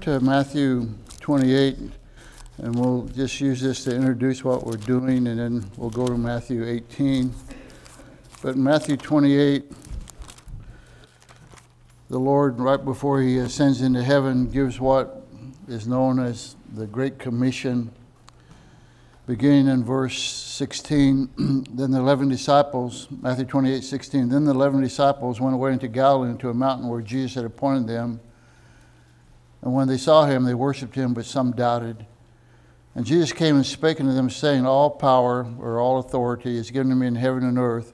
to Matthew 28, and we'll just use this to introduce what we're doing, and then we'll go to Matthew 18. But in Matthew 28, the Lord, right before he ascends into heaven, gives what is known as the Great Commission. Beginning in verse 16, then the 11 disciples, Matthew 28, 16, then the 11 disciples went away into Galilee into a mountain where Jesus had appointed them. And when they saw him, they worshipped him, but some doubted. And Jesus came and spake unto them, saying, All power or all authority is given to me in heaven and earth.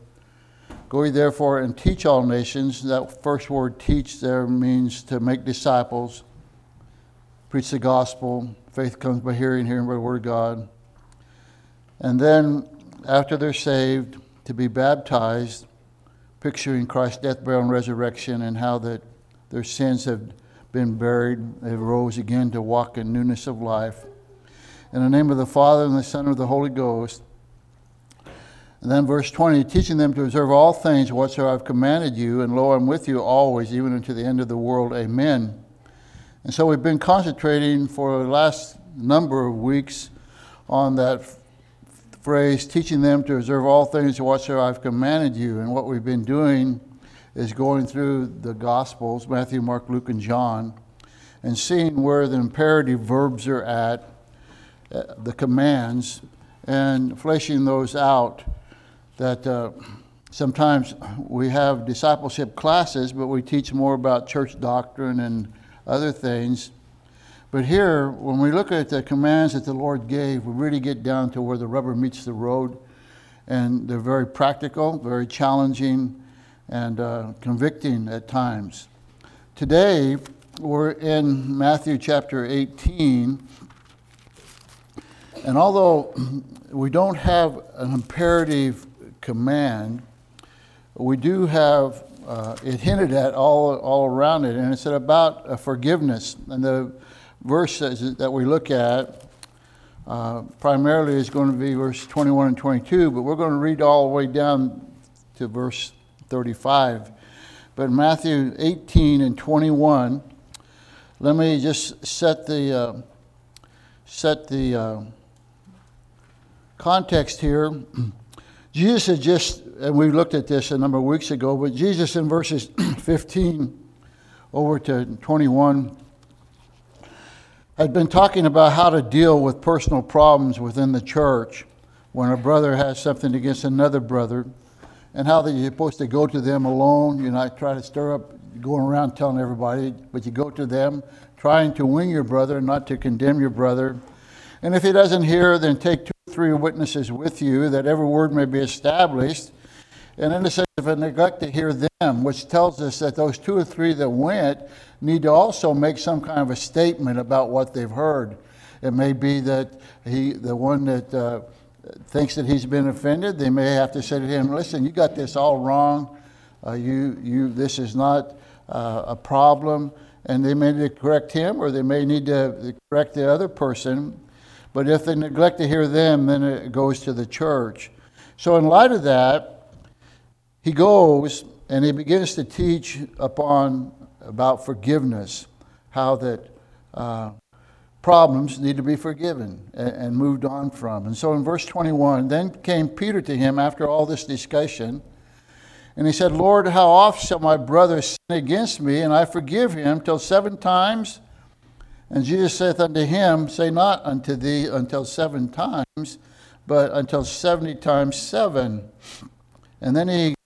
Go ye therefore and teach all nations. That first word teach there means to make disciples, preach the gospel. Faith comes by hearing, hearing by the word of God. And then, after they're saved, to be baptized, picturing Christ's death, burial, and resurrection, and how that their sins have been buried, they rose again to walk in newness of life. In the name of the Father, and the Son, and the Holy Ghost. And then verse 20, teaching them to observe all things whatsoever I've commanded you, and lo, I'm with you always, even unto the end of the world. Amen. And so we've been concentrating for the last number of weeks on that phrase, teaching them to observe all things whatsoever I've commanded you. And what we've been doing is going through the Gospels Matthew, Mark, Luke, and John and seeing where the imperative verbs are at, uh, the commands, and fleshing those out. That uh, sometimes we have discipleship classes, but we teach more about church doctrine and other things. But here, when we look at the commands that the Lord gave, we really get down to where the rubber meets the road. And they're very practical, very challenging, and uh, convicting at times. Today, we're in Matthew chapter 18. And although we don't have an imperative command, we do have uh, it hinted at all, all around it, and it's about uh, forgiveness. And the verse that we look at uh, primarily is going to be verse 21 and 22, but we're going to read all the way down to verse 35. But Matthew 18 and 21, let me just set the, uh, set the uh, context here. Jesus had just, and we looked at this a number of weeks ago, but Jesus in verses 15 over to 21 had been talking about how to deal with personal problems within the church when a brother has something against another brother and how that you're supposed to go to them alone. You're not trying to stir up, going around telling everybody, but you go to them trying to win your brother, not to condemn your brother. And if he doesn't hear, then take two or three witnesses with you that every word may be established. And in the sense of a neglect to hear them, which tells us that those two or three that went need to also make some kind of a statement about what they've heard. It may be that he, the one that uh, thinks that he's been offended, they may have to say to him, "Listen, you got this all wrong. Uh, you, you, this is not uh, a problem." And they may need to correct him, or they may need to correct the other person. But if they neglect to hear them, then it goes to the church. So, in light of that, he goes and he begins to teach upon about forgiveness, how that uh, problems need to be forgiven and, moved on from. And so in verse 21, then came Peter to him after all this discussion, and he said, Lord, how oft shall my brother sin against me, and I forgive him till seven times? And Jesus saith unto him, Say not unto thee until seven times, but until seventy times seven. And then he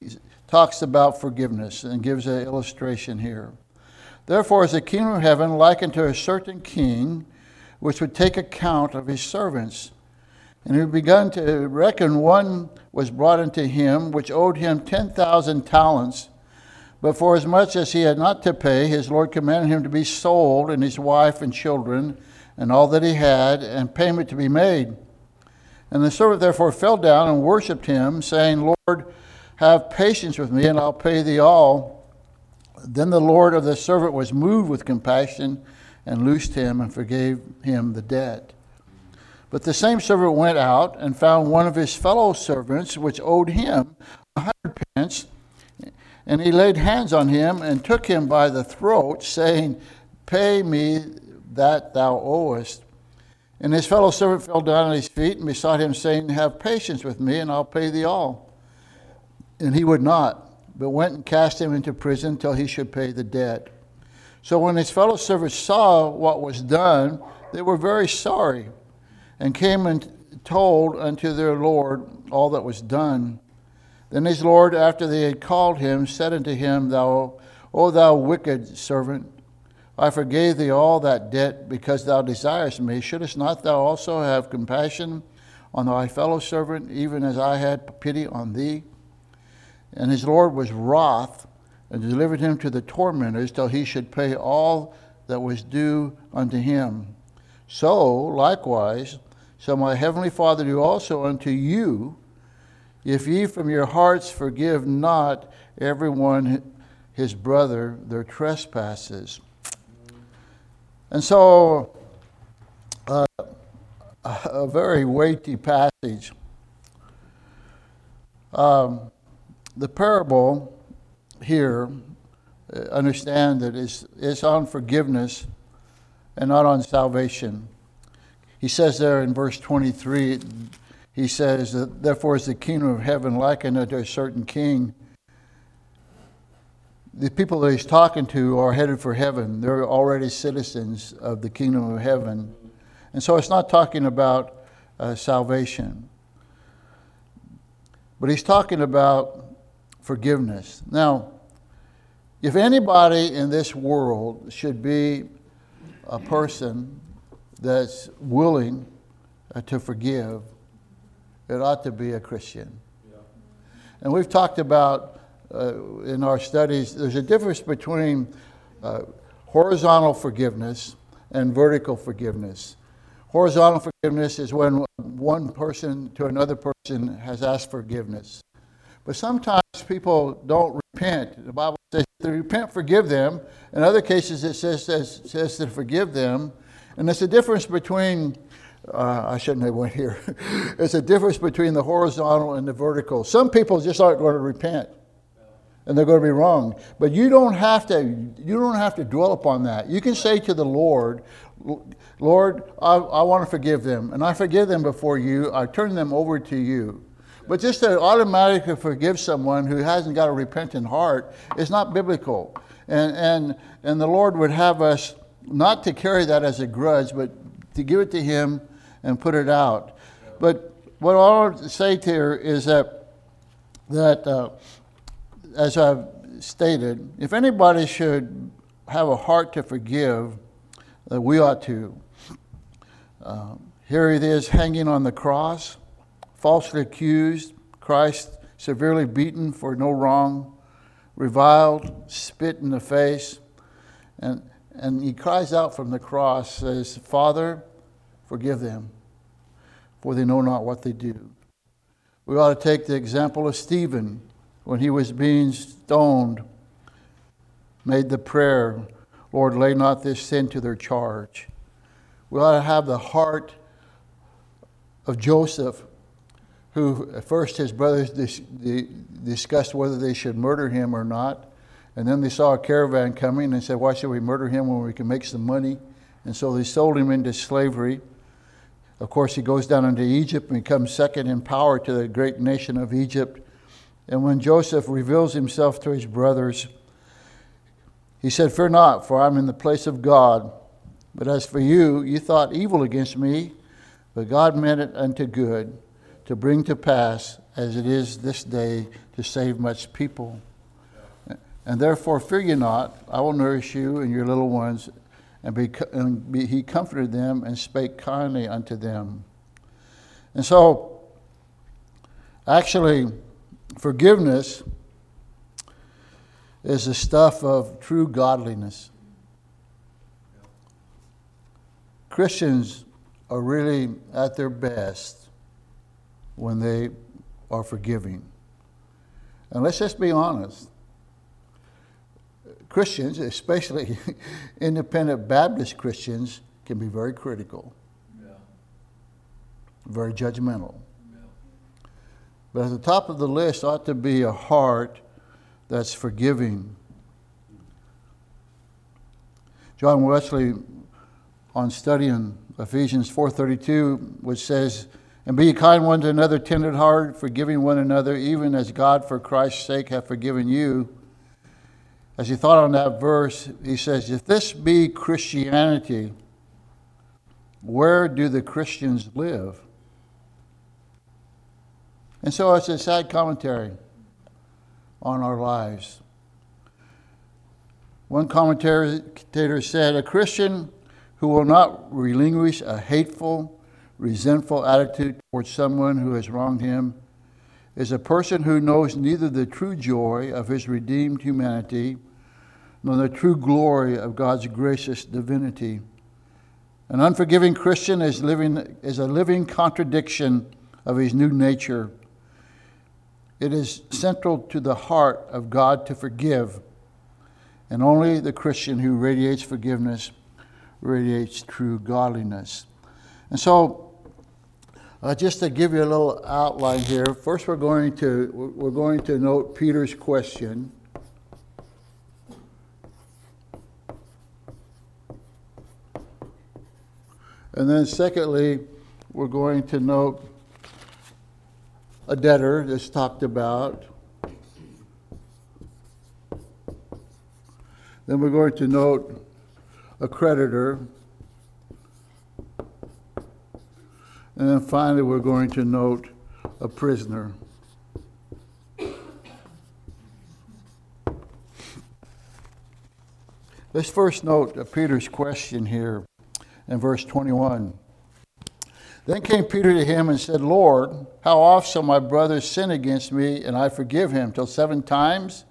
talks about forgiveness and gives an illustration here. Therefore is the kingdom of heaven likened to a certain king which would take account of his servants. And he began to reckon one was brought unto him which owed him ten thousand talents. But for as much as he had not to pay, his Lord commanded him to be sold, and his wife and children, and all that he had, and payment to be made. And the servant therefore fell down and worshipped him, saying, Lord, have patience with me, and I'll pay thee all. Then the Lord of the servant was moved with compassion and loosed him and forgave him the debt. But the same servant went out and found one of his fellow servants which owed him a hundred pence. And he laid hands on him and took him by the throat, saying, Pay me that thou owest. And his fellow servant fell down at his feet and besought him, saying, Have patience with me, and I'll pay thee all. And he would not, but went and cast him into prison till he should pay the debt. So when his fellow servants saw what was done, they were very sorry, and came and told unto their Lord all that was done. Then his Lord, after they had called him, said unto him, Thou, O thou wicked servant, I forgave thee all that debt because thou desirest me. Shouldst not thou also have compassion on thy fellow servant, even as I had pity on thee? And his Lord was wroth and delivered him to the tormentors till he should pay all that was due unto him. So, likewise, shall my heavenly Father do also unto you, if ye from your hearts forgive not everyone his brother their trespasses. And so, uh, a very weighty passage. Um, the parable here, uh, understand that it's, it's on forgiveness and not on salvation. He says there in verse 23, he says, that, Therefore is the kingdom of heaven likened unto a certain king the people that he's talking to are headed for heaven. They're already citizens of the kingdom of heaven. And so it's not talking about uh, salvation, but he's talking about forgiveness. Now, if anybody in this world should be a person that's willing uh, to forgive, it ought to be a Christian. Yeah. And we've talked about uh, in our studies, there's a difference between uh, horizontal forgiveness and vertical forgiveness. Horizontal forgiveness is when one person to another person has asked forgiveness. But sometimes people don't repent. The Bible says to repent, forgive them. In other cases, it says, says, says to forgive them. And there's a difference between, uh, I shouldn't have went here. it's a difference between the horizontal and the vertical. Some people just aren't going to repent and they're going to be wrong. But you don't have to you don't have to dwell upon that. You can say to the Lord, Lord, I, I want to forgive them, and I forgive them before you. I turn them over to you. But just to automatically forgive someone who hasn't got a repentant heart is not biblical. And, and, and the Lord would have us not to carry that as a grudge, but to give it to Him and put it out. But what I want to say to her is that, that uh, as I've stated, if anybody should have a heart to forgive, uh, we ought to. Uh, here it is hanging on the cross, falsely accused, Christ severely beaten for no wrong, reviled, spit in the face, and, and he cries out from the cross, says, Father, forgive them, for they know not what they do. We ought to take the example of Stephen when he was being stoned, made the prayer, Lord, lay not this sin to their charge. We ought to have the heart of Joseph, who first his brothers dis- discussed whether they should murder him or not. And then they saw a caravan coming and said, Why should we murder him when we can make some money? And so they sold him into slavery. Of course, he goes down into Egypt and becomes second in power to the great nation of Egypt. And when Joseph reveals himself to his brothers, he said, Fear not, for I'm in the place of God. But as for you, you thought evil against me, but God meant it unto good, to bring to pass, as it is this day, to save much people. And therefore, fear ye not, I will nourish you and your little ones. And, be, and be, he comforted them and spake kindly unto them. And so, actually, Forgiveness is the stuff of true godliness. Christians are really at their best when they are forgiving. And let's just be honest. Christians, especially independent Baptist Christians, can be very critical, yeah. very judgmental. But at the top of the list ought to be a heart that's forgiving. John Wesley on studying Ephesians 4:32, which says, "And be kind one to another, tenderhearted, forgiving one another, even as God for Christ's sake hath forgiven you." As he thought on that verse, he says, "If this be Christianity, where do the Christians live?" And so it's a sad commentary on our lives. One commentator said, A Christian who will not relinquish a hateful, resentful attitude towards someone who has wronged him is a person who knows neither the true joy of his redeemed humanity nor the true glory of God's gracious divinity. An unforgiving Christian is, living, is a living contradiction of his new nature it is central to the heart of God to forgive, and only the Christian who radiates forgiveness radiates true godliness. And so, uh, just to give you a little outline here, first we're going to we're going to note Peter's question. And then secondly, we're going to note a debtor that's talked about. Then we're going to note a creditor. And then finally, we're going to note a prisoner. Let's first note uh, Peter's question here in verse 21. Then came Peter to him and said, Lord, how oft shall my brother sin against me, and I forgive him? Till seven times?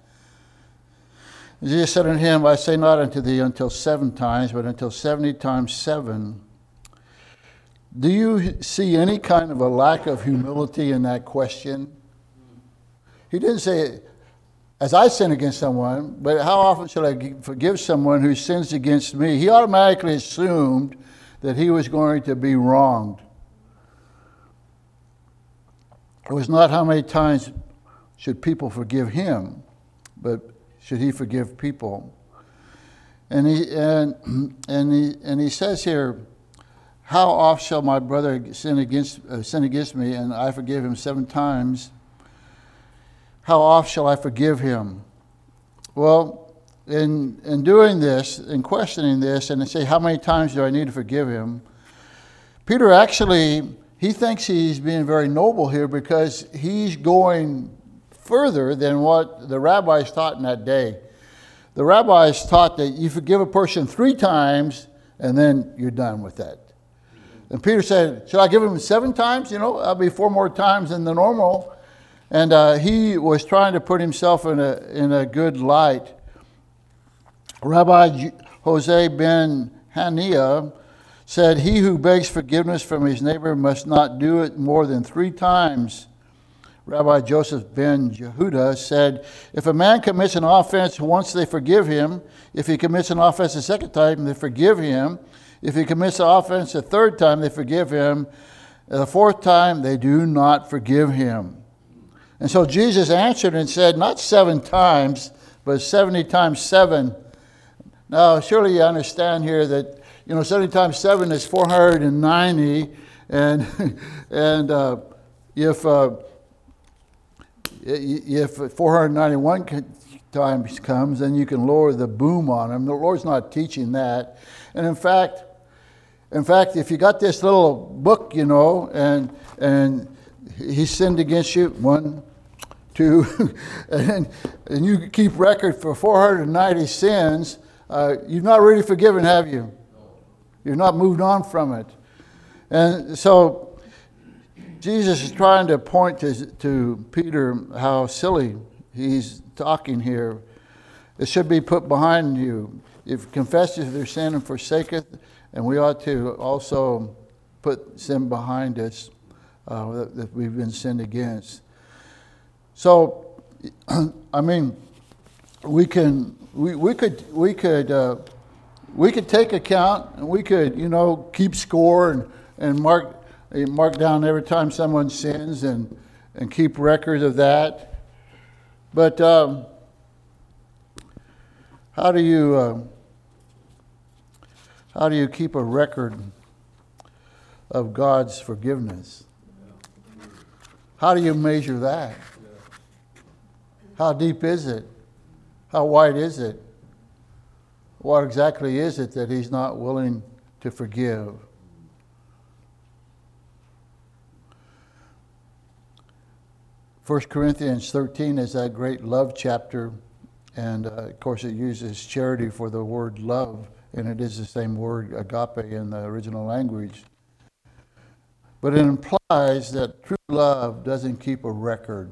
Jesus said unto him, I say not unto thee until seven times, but until seventy times seven. Do you see any kind of a lack of humility in that question? He didn't say, as I sin against someone, but how often shall I forgive someone who sins against me? He automatically assumed that he was going to be wronged. It was not how many times should people forgive him, but should he forgive people. And he, and, and he, and he says here, How oft shall my brother sin against, uh, sin against me, and I forgive him seven times? How oft shall I forgive him? Well, in, in doing this, in questioning this, and to say, How many times do I need to forgive him? Peter actually he thinks he's being very noble here because he's going further than what the rabbis taught in that day. The rabbis taught that you forgive a person three times and then you're done with that. And Peter said, Should I give him seven times? You know, that'll be four more times than the normal. And uh, he was trying to put himself in a, in a good light. Rabbi Jose ben Hanina said, He who begs forgiveness from his neighbor must not do it more than three times. Rabbi Joseph ben Jehuda said, If a man commits an offense once, they forgive him. If he commits an offense a second time, they forgive him. If he commits an offense a third time, they forgive him. The fourth time, they do not forgive him. And so Jesus answered and said, Not seven times, but 70 times seven. Now, surely you understand here that you know, 70 times 7 is 490. And, and uh, if, uh, if 491 times comes, then you can lower the boom on him. The Lord's not teaching that. And in fact, in fact, if you got this little book, you know, and and he sinned against you, one, two, and and you keep record for 490 sins, uh, you've not really forgiven, have you? You've not moved on from it. And so Jesus is trying to point to, to Peter how silly he's talking here. It should be put behind you. If confesses their sin and forsaketh, and we ought to also put sin behind us uh, that, that, we've been sinned against. So, I mean, we can we, we could we could uh, we could take account and we could, you know, keep score and, and mark, mark down every time someone sins and, and keep record of that. But um, how do you uh, How do you keep a record of God's forgiveness? How do you measure that? How deep is it? How wide is it? What exactly is it that He's not willing to forgive? First Corinthians 13 is that great love chapter, and uh, of course it uses charity for the word love, and it is the same word agape in the original language. But it implies that true love doesn't keep a record.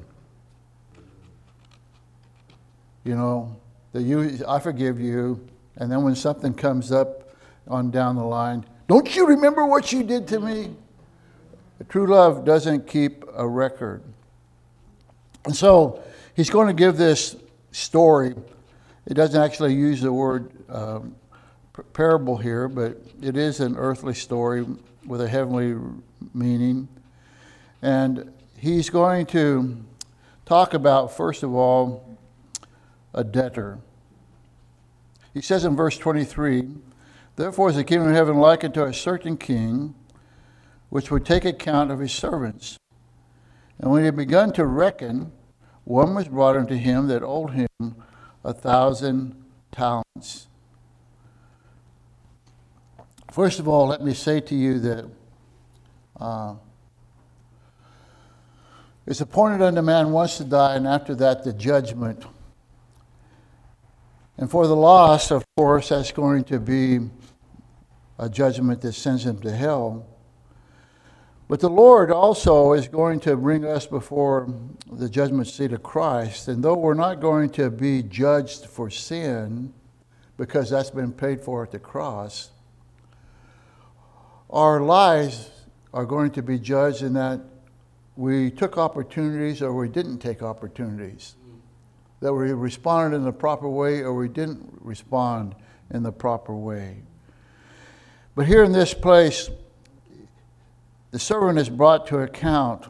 You know, that you I forgive you, and then when something comes up on down the line, don't you remember what you did to me? True love doesn't keep a record. And so he's going to give this story. It doesn't actually use the word um, parable here, but it is an earthly story with a heavenly meaning. And he's going to talk about, first of all, a debtor. He says in verse 23 Therefore is the kingdom of heaven likened to a certain king, which would take account of his servants. And when he had begun to reckon, one was brought unto him that owed him a thousand talents. First of all, let me say to you that uh, it's appointed unto man once to die, and after that, the judgment. And for the lost, of course, that's going to be a judgment that sends him to hell. But the Lord also is going to bring us before the judgment seat of Christ. And though we're not going to be judged for sin, because that's been paid for at the cross, our lives are going to be judged in that we took opportunities or we didn't take opportunities, that we responded in the proper way or we didn't respond in the proper way. But here in this place, the servant is brought to account,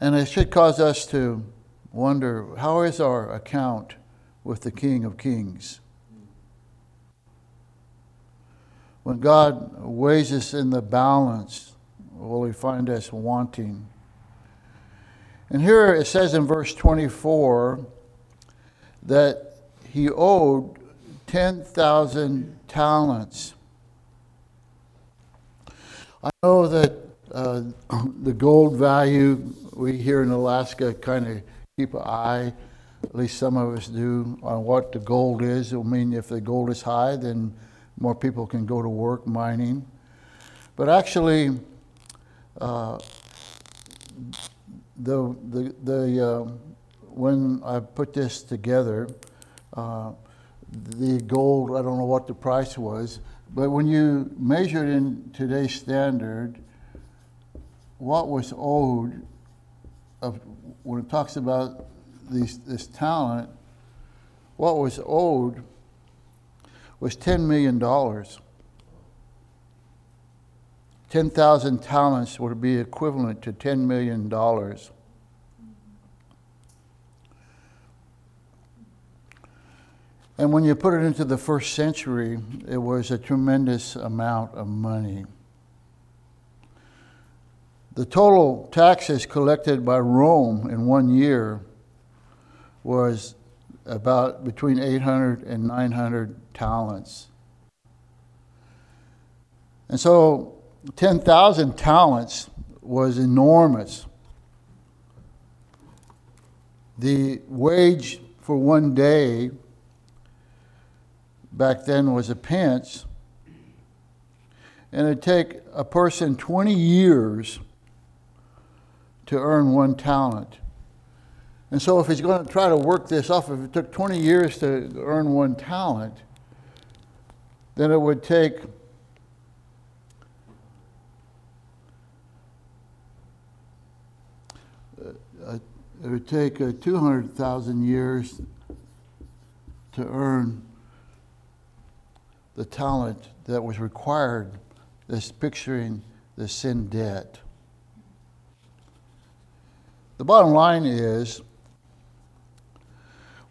and it should cause us to wonder how is our account with the King of Kings? When God weighs us in the balance, will He find us wanting? And here it says in verse 24 that he owed 10,000 talents. I know that uh, the gold value, we here in Alaska kind of keep an eye, at least some of us do, on what the gold is. I mean, if the gold is high, then more people can go to work mining. But actually, uh, the, the, the, uh, when I put this together, uh, the gold, I don't know what the price was, but when you measure it in today's standard, what was owed of when it talks about these, this talent, what was owed was $10 million. 10,000 talents would be equivalent to $10 million. And when you put it into the first century, it was a tremendous amount of money. The total taxes collected by Rome in one year was about between 800 and 900 talents. And so 10,000 talents was enormous. The wage for one day back then was a pence, and it'd take a person 20 years to earn one talent. And so, if he's going to try to work this off, if it took 20 years to earn one talent, then it would take uh, it would take uh, 200,000 years to earn the talent that was required, this picturing the sin debt. The bottom line is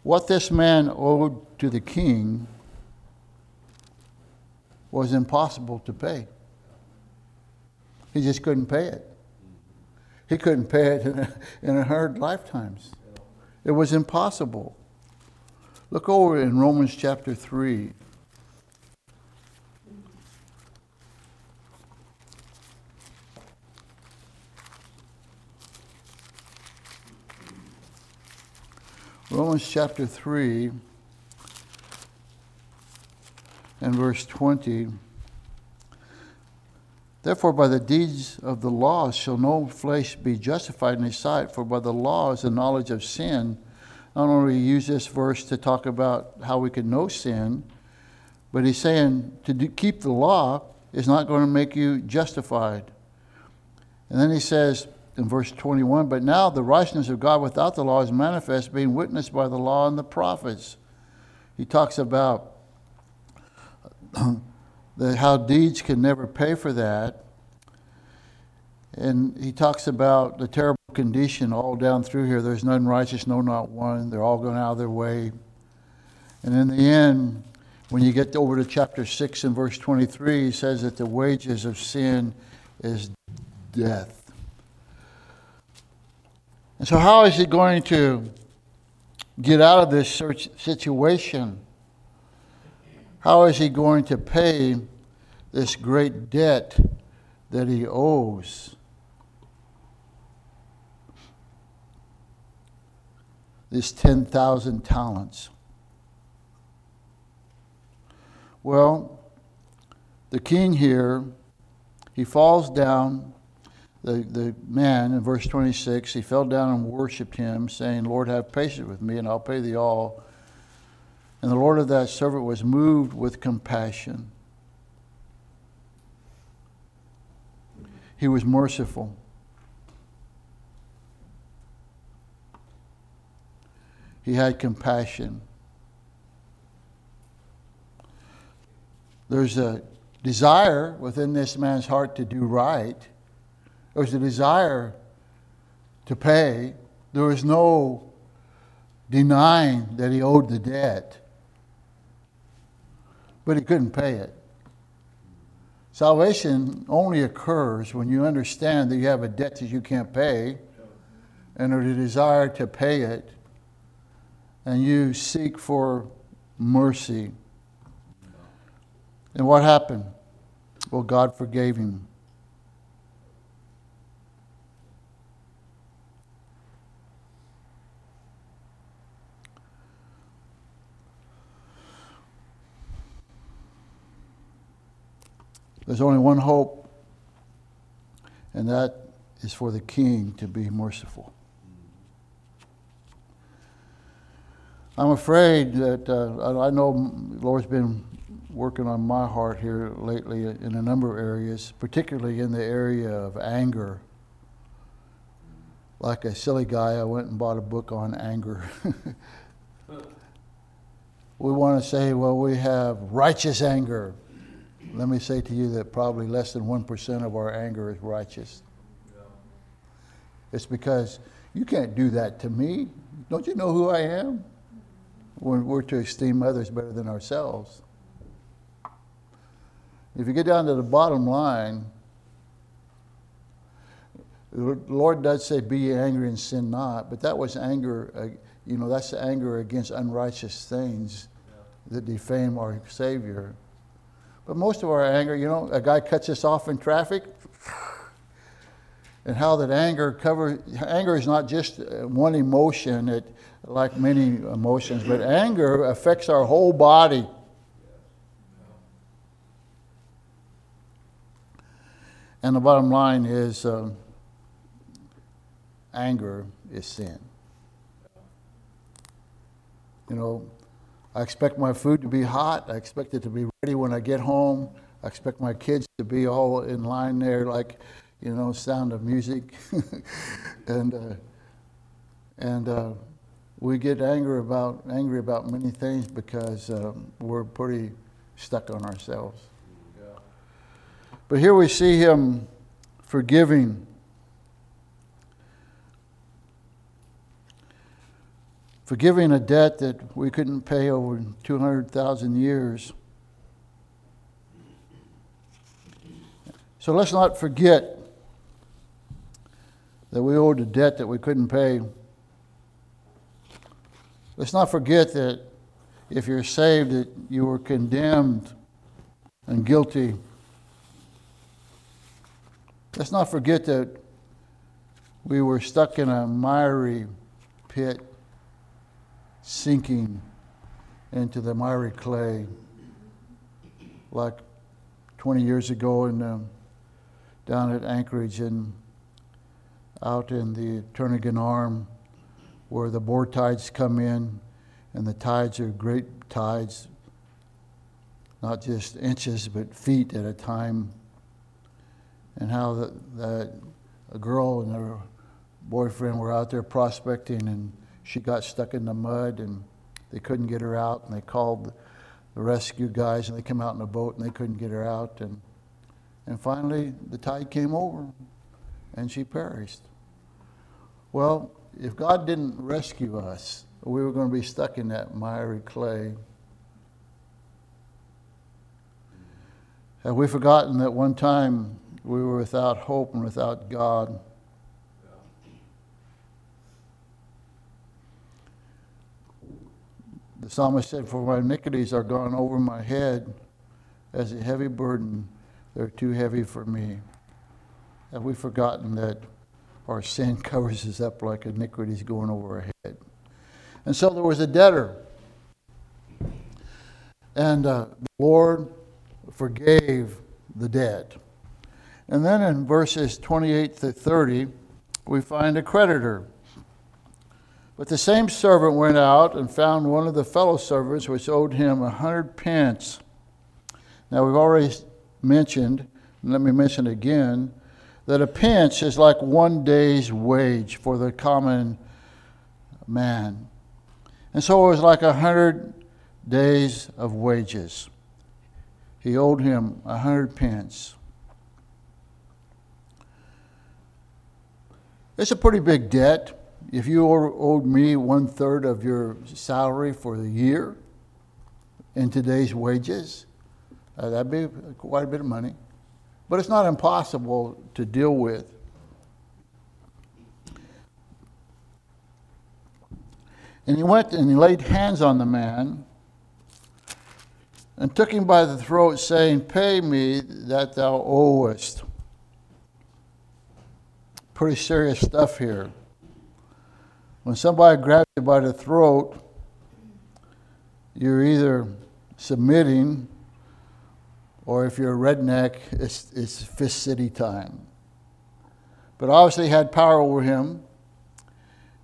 what this man owed to the king was impossible to pay. He just couldn't pay it. He couldn't pay it in a, in a hundred lifetimes. It was impossible. Look over in Romans chapter 3. Romans chapter 3 and verse 20. Therefore, by the deeds of the law shall no flesh be justified in his sight, for by the law is the knowledge of sin. Not only use this verse to talk about how we can know sin, but he's saying to do, keep the law is not going to make you justified. And then he says in verse 21 But now the righteousness of God without the law is manifest, being witnessed by the law and the prophets. He talks about the, how deeds can never pay for that. And he talks about the terrible condition all down through here. There's none righteous, no, not one. They're all going out of their way. And in the end, when you get over to chapter 6 and verse 23, he says that the wages of sin is death. And so, how is he going to get out of this situation? How is he going to pay this great debt that he owes? This 10,000 talents. Well, the king here, he falls down. The, the man in verse 26, he fell down and worshiped him, saying, Lord, have patience with me, and I'll pay thee all. And the Lord of that servant was moved with compassion. He was merciful. He had compassion. There's a desire within this man's heart to do right. There's a desire to pay. There was no denying that he owed the debt but he couldn't pay it. Salvation only occurs when you understand that you have a debt that you can't pay and a desire to pay it, and you seek for mercy. And what happened? Well, God forgave him. There's only one hope, and that is for the king to be merciful. I'm afraid that uh, I know the Lord's been working on my heart here lately in a number of areas, particularly in the area of anger. Like a silly guy, I went and bought a book on anger. we want to say, well, we have righteous anger. Let me say to you that probably less than 1% of our anger is righteous. It's because you can't do that to me. Don't you know who I am? We're, we're to esteem others better than ourselves. If you get down to the bottom line, the Lord does say, Be angry and sin not, but that was anger, uh, you know, that's anger against unrighteous things that defame our Savior. But most of our anger, you know, a guy cuts us off in traffic, and how that anger covers anger is not just uh, one emotion it like many emotions but anger affects our whole body. And the bottom line is um, anger is sin. You know I expect my food to be hot. I expect it to be ready when I get home. I expect my kids to be all in line there, like, you know, sound of music. and uh, and uh, we get angry about angry about many things because um, we're pretty stuck on ourselves. Yeah. But here we see him forgiving forgiving a debt that we couldn't pay over 200,000 years. So let's not forget that we owed a debt that we couldn't pay. Let's not forget that if you're saved, that you were condemned and guilty. Let's not forget that we were stuck in a miry pit, sinking into the miry clay, like 20 years ago in, um, down at Anchorage and out in the Turnagain Arm, where the bore tides come in, and the tides are great tides, not just inches, but feet at a time. And how the, the, a girl and her boyfriend were out there prospecting, and she got stuck in the mud, and they couldn't get her out, and they called the rescue guys, and they came out in a boat, and they couldn't get her out, and and finally the tide came over, and she perished. Well, if God didn't rescue us, we were going to be stuck in that miry clay. Have we forgotten that one time we were without hope and without God? The psalmist said, For my iniquities are gone over my head as a heavy burden. They're too heavy for me. Have we forgotten that our sin covers us up like iniquities going over our head? And so there was a debtor. And uh, the Lord forgave the debt. And then in verses 28 to 30, we find a creditor. But the same servant went out and found one of the fellow servants which owed him a hundred pence. Now we've already mentioned, and let me mention again, that a pence is like one day's wage for the common man. And so it was like a hundred days of wages. He owed him a hundred pence. It's a pretty big debt. If you owed me one third of your salary for the year in today's wages, uh, that'd be quite a bit of money. But it's not impossible to deal with. And he went and he laid hands on the man and took him by the throat, saying, Pay me that thou owest. Pretty serious stuff here. When somebody grabs you by the throat, you're either submitting, or if you're a redneck, it's, it's fist city time. But obviously, he had power over him,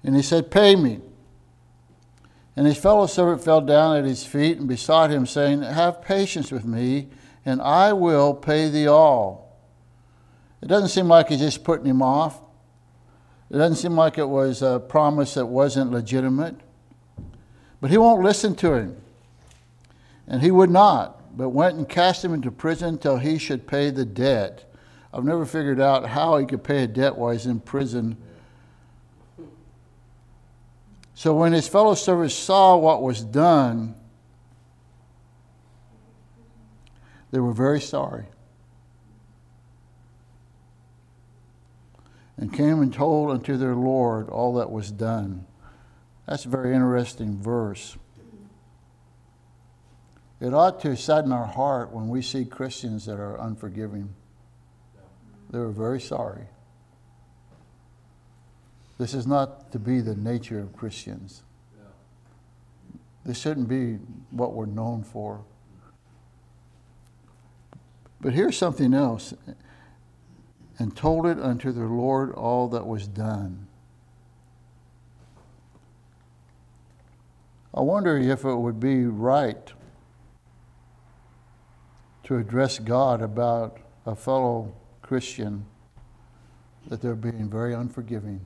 and he said, Pay me. And his fellow servant fell down at his feet and besought him, saying, Have patience with me, and I will pay thee all. It doesn't seem like he's just putting him off. It doesn't seem like it was a promise that wasn't legitimate. But he won't listen to him. And he would not, but went and cast him into prison till he should pay the debt. I've never figured out how he could pay a debt while he's in prison so when his fellow servants saw what was done, they were very sorry. And came and told unto their Lord all that was done. That's a very interesting verse. It ought to sadden our heart when we see Christians that are unforgiving. They were very sorry. This is not to be the nature of Christians. This shouldn't be what we're known for. But here's something else and told it unto the Lord all that was done. I wonder if it would be right to address God about a fellow Christian that they're being very unforgiving.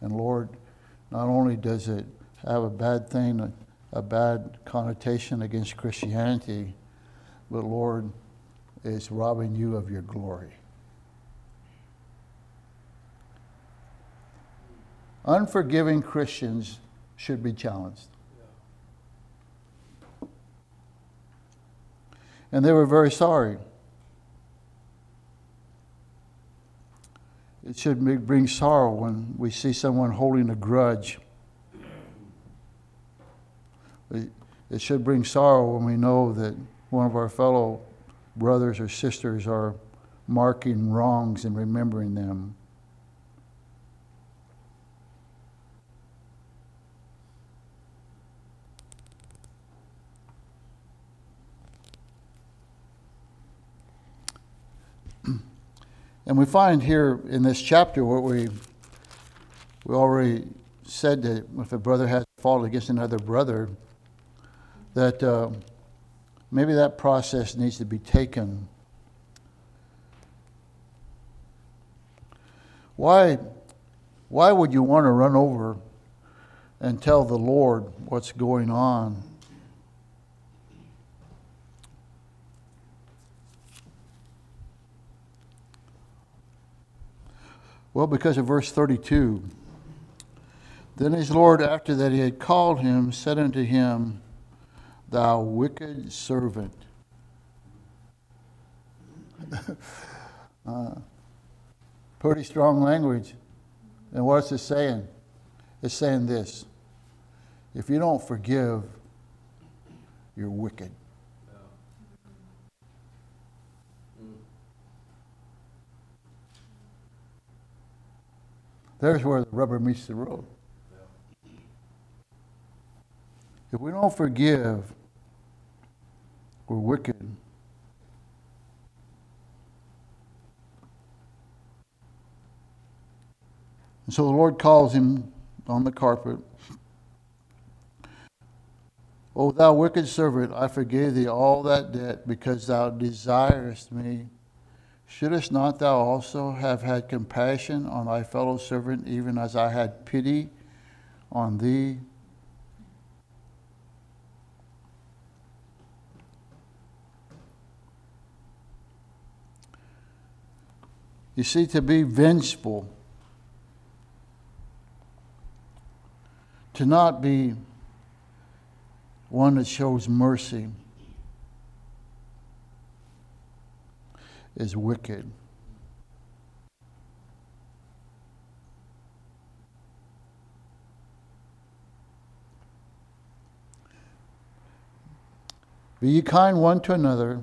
And Lord, not only does it have a bad thing, a bad connotation against Christianity, but Lord, is robbing you of your glory. Unforgiving Christians should be challenged. And they were very sorry. It should bring sorrow when we see someone holding a grudge. It should bring sorrow when we know that one of our fellow brothers or sisters are marking wrongs and remembering them. And we find here in this chapter what we we already said that if a brother has fault against another brother, that uh, maybe that process needs to be taken. Why, why would you want to run over and tell the Lord what's going on? Well, because of verse 32. Then his Lord, after that he had called him, said unto him, Thou wicked servant. uh, pretty strong language. And what's it saying? It's saying this if you don't forgive, you're wicked. There's where the rubber meets the road. If we don't forgive, we're wicked. And so the Lord calls him on the carpet. O thou wicked servant, I forgave thee all that debt because thou desirest me Shouldst not thou also have had compassion on thy fellow servant, even as I had pity on thee? You see, to be vengeful, to not be one that shows mercy. is wicked. Be ye kind one to another,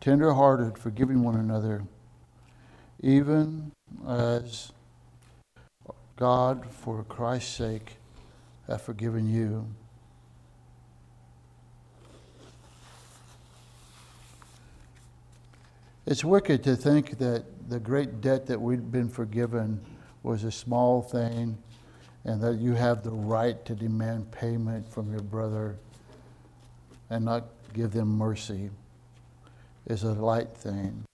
tender hearted, forgiving one another, even as God, for Christ's sake, hath forgiven you. It's wicked to think that the great debt that we've been forgiven was a small thing and that you have the right to demand payment from your brother and not give them mercy is a light thing.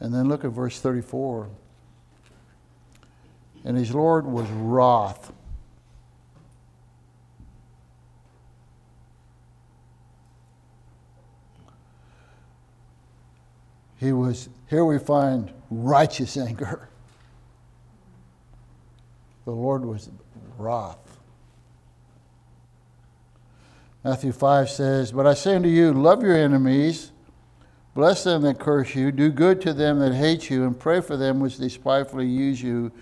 And then look at verse 34. And his Lord was wroth he was, here we find righteous anger. The Lord was wroth. Matthew 5 says, But I say unto you, love your enemies, bless them that curse you, do good to them that hate you, and pray for them which despitefully use you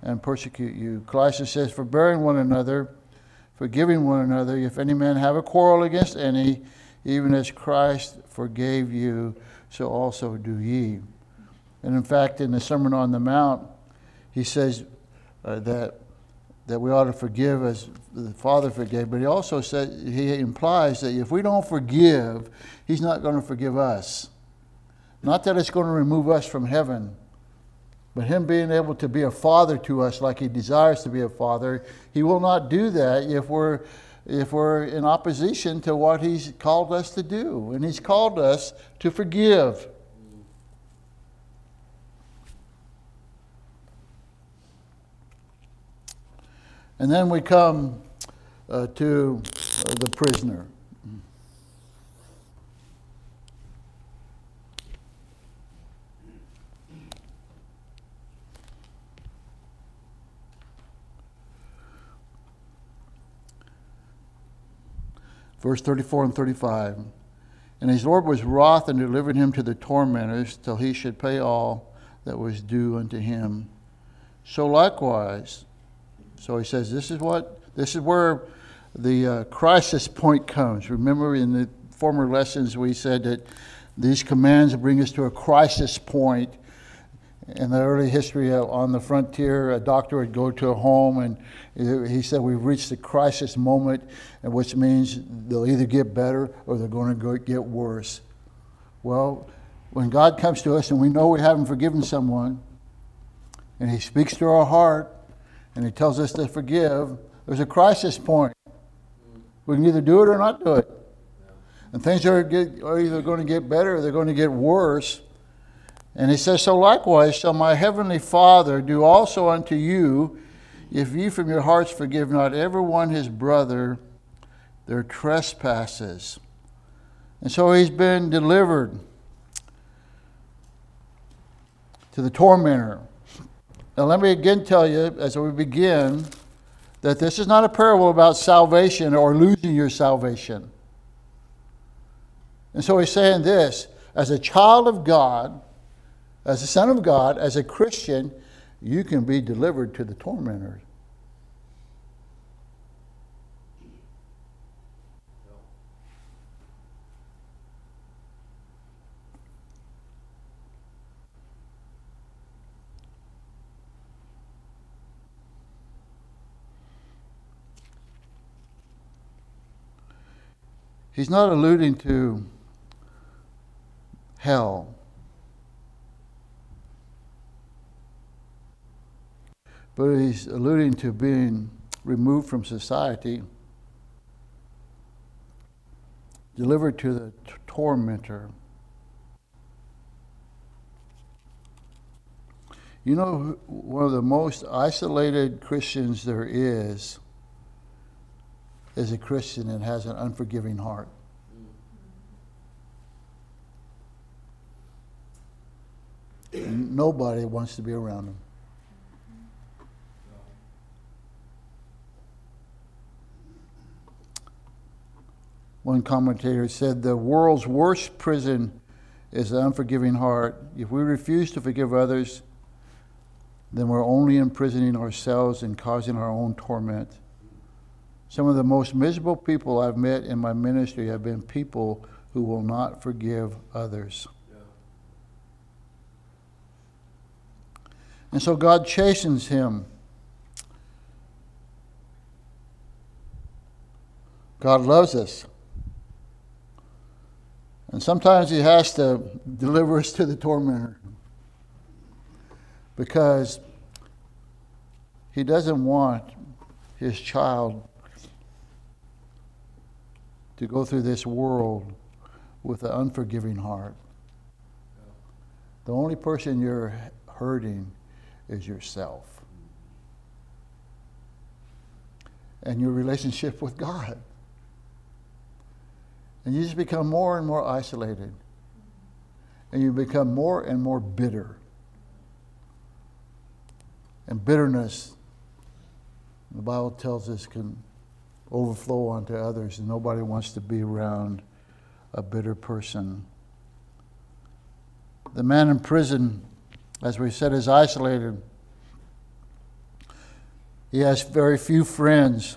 and persecute you. Colossians says, Forbearing one another, forgiving one another, if any man have a quarrel against any, even as Christ forgave you so also do ye. And in fact, in the Sermon on the Mount, he says uh, that, that we ought to forgive as the Father forgave, but he also said, he implies that if we don't forgive, he's not going to forgive us. Not that it's going to remove us from heaven, but him being able to be a father to us like he desires to be a father, he will not do that if we're if we're in opposition to what He's called us to do. And He's called us to forgive. And then we come uh, to uh, the prisoner. Verse 34 and 35. And his Lord was wroth and delivered him to the tormentors till he should pay all that was due unto him. So likewise, so he says, this is what, this is where the uh, crisis point comes. Remember in the former lessons we said that these commands bring us to a crisis point. In the early history on the frontier, a doctor would go to a home and he said, We've reached a crisis moment, which means they'll either get better or they're going to get worse. Well, when God comes to us and we know we haven't forgiven someone, and He speaks to our heart and He tells us to forgive, there's a crisis point. We can either do it or not do it. And things are, get, are either going to get better or they're going to get worse. And he says, So likewise shall my heavenly Father do also unto you, if ye from your hearts forgive not every one his brother their trespasses. And so he's been delivered to the tormentor. Now, let me again tell you, as we begin, that this is not a parable about salvation or losing your salvation. And so he's saying this as a child of God, as a son of God, as a Christian, you can be delivered to the tormentors. He's not alluding to hell. But he's alluding to being removed from society, delivered to the t- tormentor. You know, one of the most isolated Christians there is is a Christian and has an unforgiving heart. Nobody wants to be around them. One commentator said the world's worst prison is the unforgiving heart. If we refuse to forgive others, then we're only imprisoning ourselves and causing our own torment. Some of the most miserable people I've met in my ministry have been people who will not forgive others. And so God chastens him. God loves us. And sometimes he has to deliver us to the tormentor because he doesn't want his child to go through this world with an unforgiving heart. The only person you're hurting is yourself and your relationship with God. And you just become more and more isolated. And you become more and more bitter. And bitterness, the Bible tells us, can overflow onto others, and nobody wants to be around a bitter person. The man in prison, as we said, is isolated. He has very few friends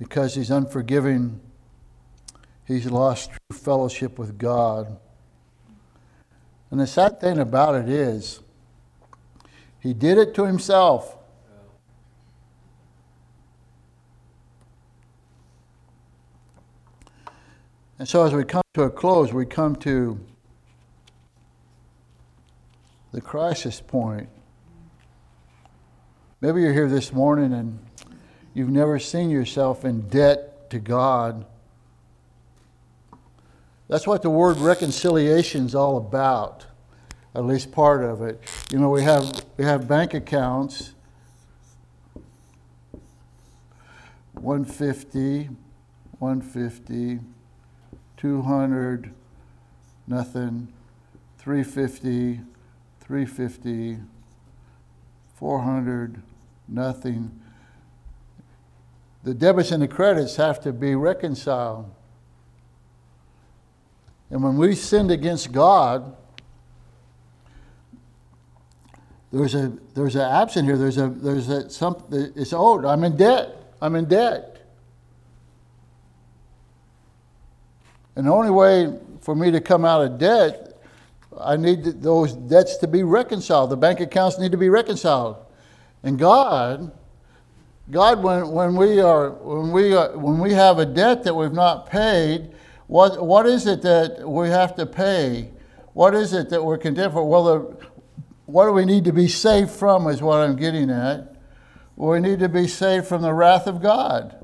because he's unforgiving. He's lost true fellowship with God. And the sad thing about it is, he did it to himself. And so, as we come to a close, we come to the crisis point. Maybe you're here this morning and you've never seen yourself in debt to God. That's what the word reconciliation is all about, at least part of it. You know, we have, we have bank accounts 150, 150. 200, nothing, 350, 350, 400, nothing. The debits and the credits have to be reconciled. And when we sinned against God, there's a there's an absent here. There's a there's a sum it's owed. I'm in debt. I'm in debt. And the only way for me to come out of debt, I need those debts to be reconciled. The bank accounts need to be reconciled. And God, God, when, when we are when we are, when we have a debt that we've not paid, what what is it that we have to pay? What is it that we're condemned for? Well, the, what do we need to be saved from? Is what I'm getting at. We need to be saved from the wrath of God.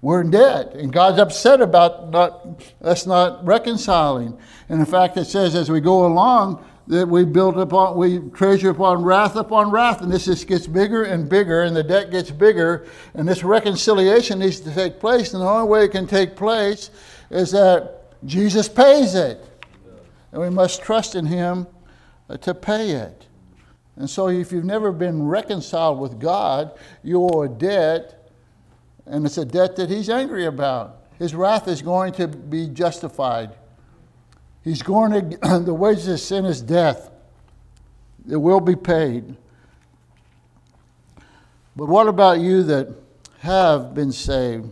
We're in debt, and God's upset about not, us not reconciling. And in fact, it says as we go along that we build upon, we treasure upon wrath upon wrath, and this just gets bigger and bigger, and the debt gets bigger, and this reconciliation needs to take place. And the only way it can take place is that Jesus pays it, and we must trust in Him uh, to pay it. And so, if you've never been reconciled with God, you owe a debt and it's a debt that he's angry about. His wrath is going to be justified. He's going to, the wages of sin is death. It will be paid. But what about you that have been saved?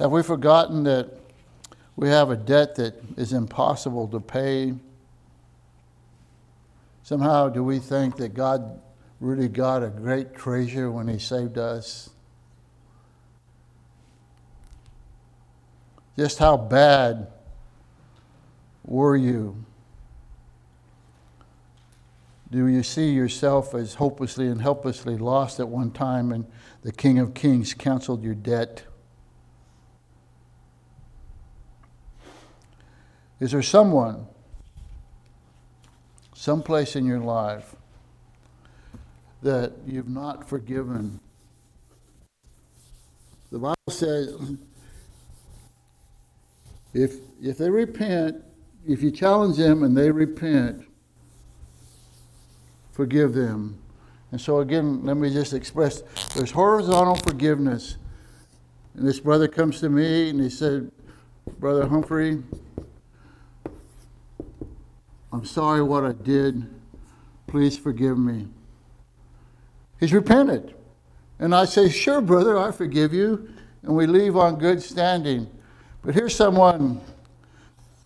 Have we forgotten that we have a debt that is impossible to pay? Somehow, do we think that God really got a great treasure when He saved us? Just how bad were you? Do you see yourself as hopelessly and helplessly lost at one time and the King of Kings canceled your debt? Is there someone, someplace in your life, that you've not forgiven? The Bible says, if, if they repent, if you challenge them and they repent, forgive them. And so, again, let me just express there's horizontal forgiveness. And this brother comes to me and he said, Brother Humphrey, I'm sorry what I did. Please forgive me. He's repented. And I say, Sure, brother, I forgive you. And we leave on good standing. But here's someone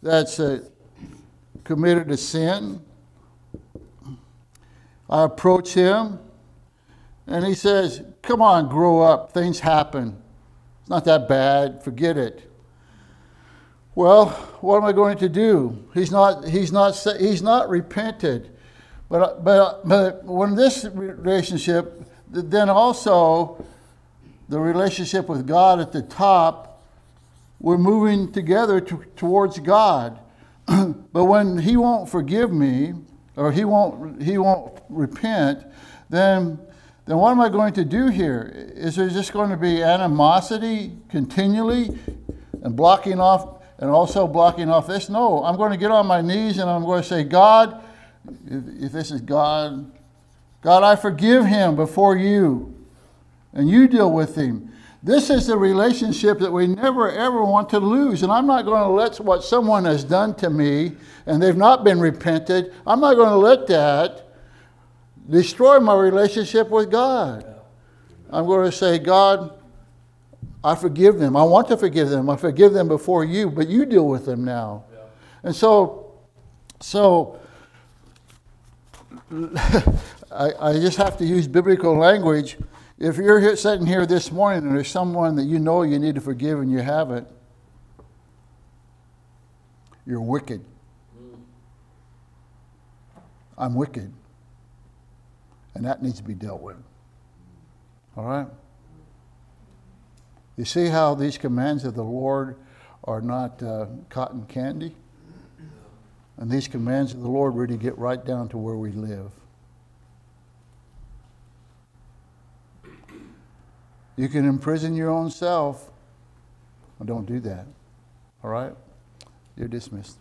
that's uh, committed a sin. I approach him and he says, Come on, grow up. Things happen. It's not that bad. Forget it. Well, what am I going to do? He's not, he's not, he's not repented. But, but, but when this relationship, then also the relationship with God at the top we're moving together to, towards God. but when He won't forgive me, or He won't, he won't repent, then, then what am I going to do here? Is there just going to be animosity continually and blocking off, and also blocking off this? No, I'm going to get on my knees and I'm going to say, God, if, if this is God, God, I forgive him before you, and you deal with him. This is the relationship that we never ever want to lose. And I'm not going to let what someone has done to me and they've not been repented, I'm not going to let that destroy my relationship with God. I'm going to say, God, I forgive them. I want to forgive them. I forgive them before you, but you deal with them now. Yeah. And so, so I, I just have to use biblical language if you're here, sitting here this morning and there's someone that you know you need to forgive and you haven't, you're wicked. I'm wicked. And that needs to be dealt with. All right? You see how these commands of the Lord are not uh, cotton candy? And these commands of the Lord really get right down to where we live. You can imprison your own self. Well, don't do that. All right? You're dismissed.